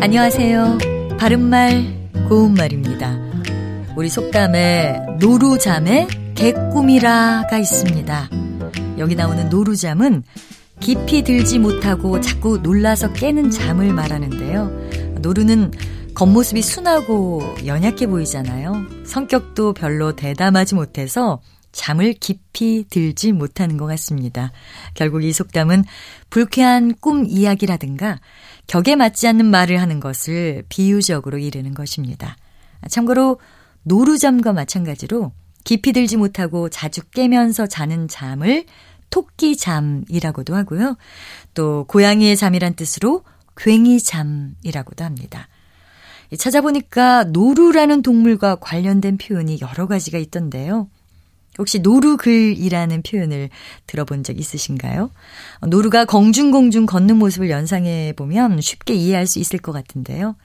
안녕하세요. 바른말, 고운말입니다. 우리 속담에 노루잠에 개꿈이라가 있습니다. 여기 나오는 노루잠은 깊이 들지 못하고 자꾸 놀라서 깨는 잠을 말하는데요. 노루는 겉모습이 순하고 연약해 보이잖아요. 성격도 별로 대담하지 못해서 잠을 깊이 들지 못하는 것 같습니다. 결국 이 속담은 불쾌한 꿈 이야기라든가 격에 맞지 않는 말을 하는 것을 비유적으로 이르는 것입니다. 참고로 노루잠과 마찬가지로 깊이 들지 못하고 자주 깨면서 자는 잠을 토끼잠이라고도 하고요. 또 고양이의 잠이란 뜻으로 괭이잠이라고도 합니다. 찾아보니까 노루라는 동물과 관련된 표현이 여러 가지가 있던데요. 혹시 노루글이라는 표현을 들어본 적 있으신가요? 노루가 겅중겅중 걷는 모습을 연상해 보면 쉽게 이해할 수 있을 것 같은데요.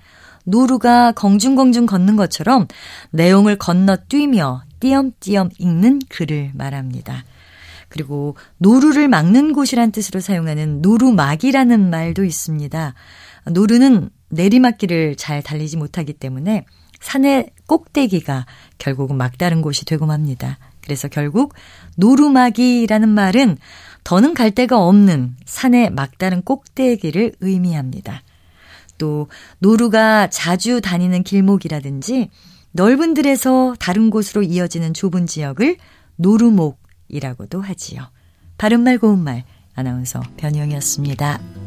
노루가 겅중겅중 걷는 것처럼 내용을 건너뛰며 띄엄띄엄 읽는 글을 말합니다. 그리고 노루를 막는 곳이란 뜻으로 사용하는 노루막이라는 말도 있습니다. 노루는 내리막길을 잘 달리지 못하기 때문에 산의 꼭대기가 결국은 막다른 곳이 되고 맙니다. 그래서 결국 노루막이라는 말은 더는 갈 데가 없는 산의 막다른 꼭대기를 의미합니다. 또 노루가 자주 다니는 길목이라든지 넓은 들에서 다른 곳으로 이어지는 좁은 지역을 노루목이라고도 하지요. 바른말 고운말 아나운서 변희영이었습니다.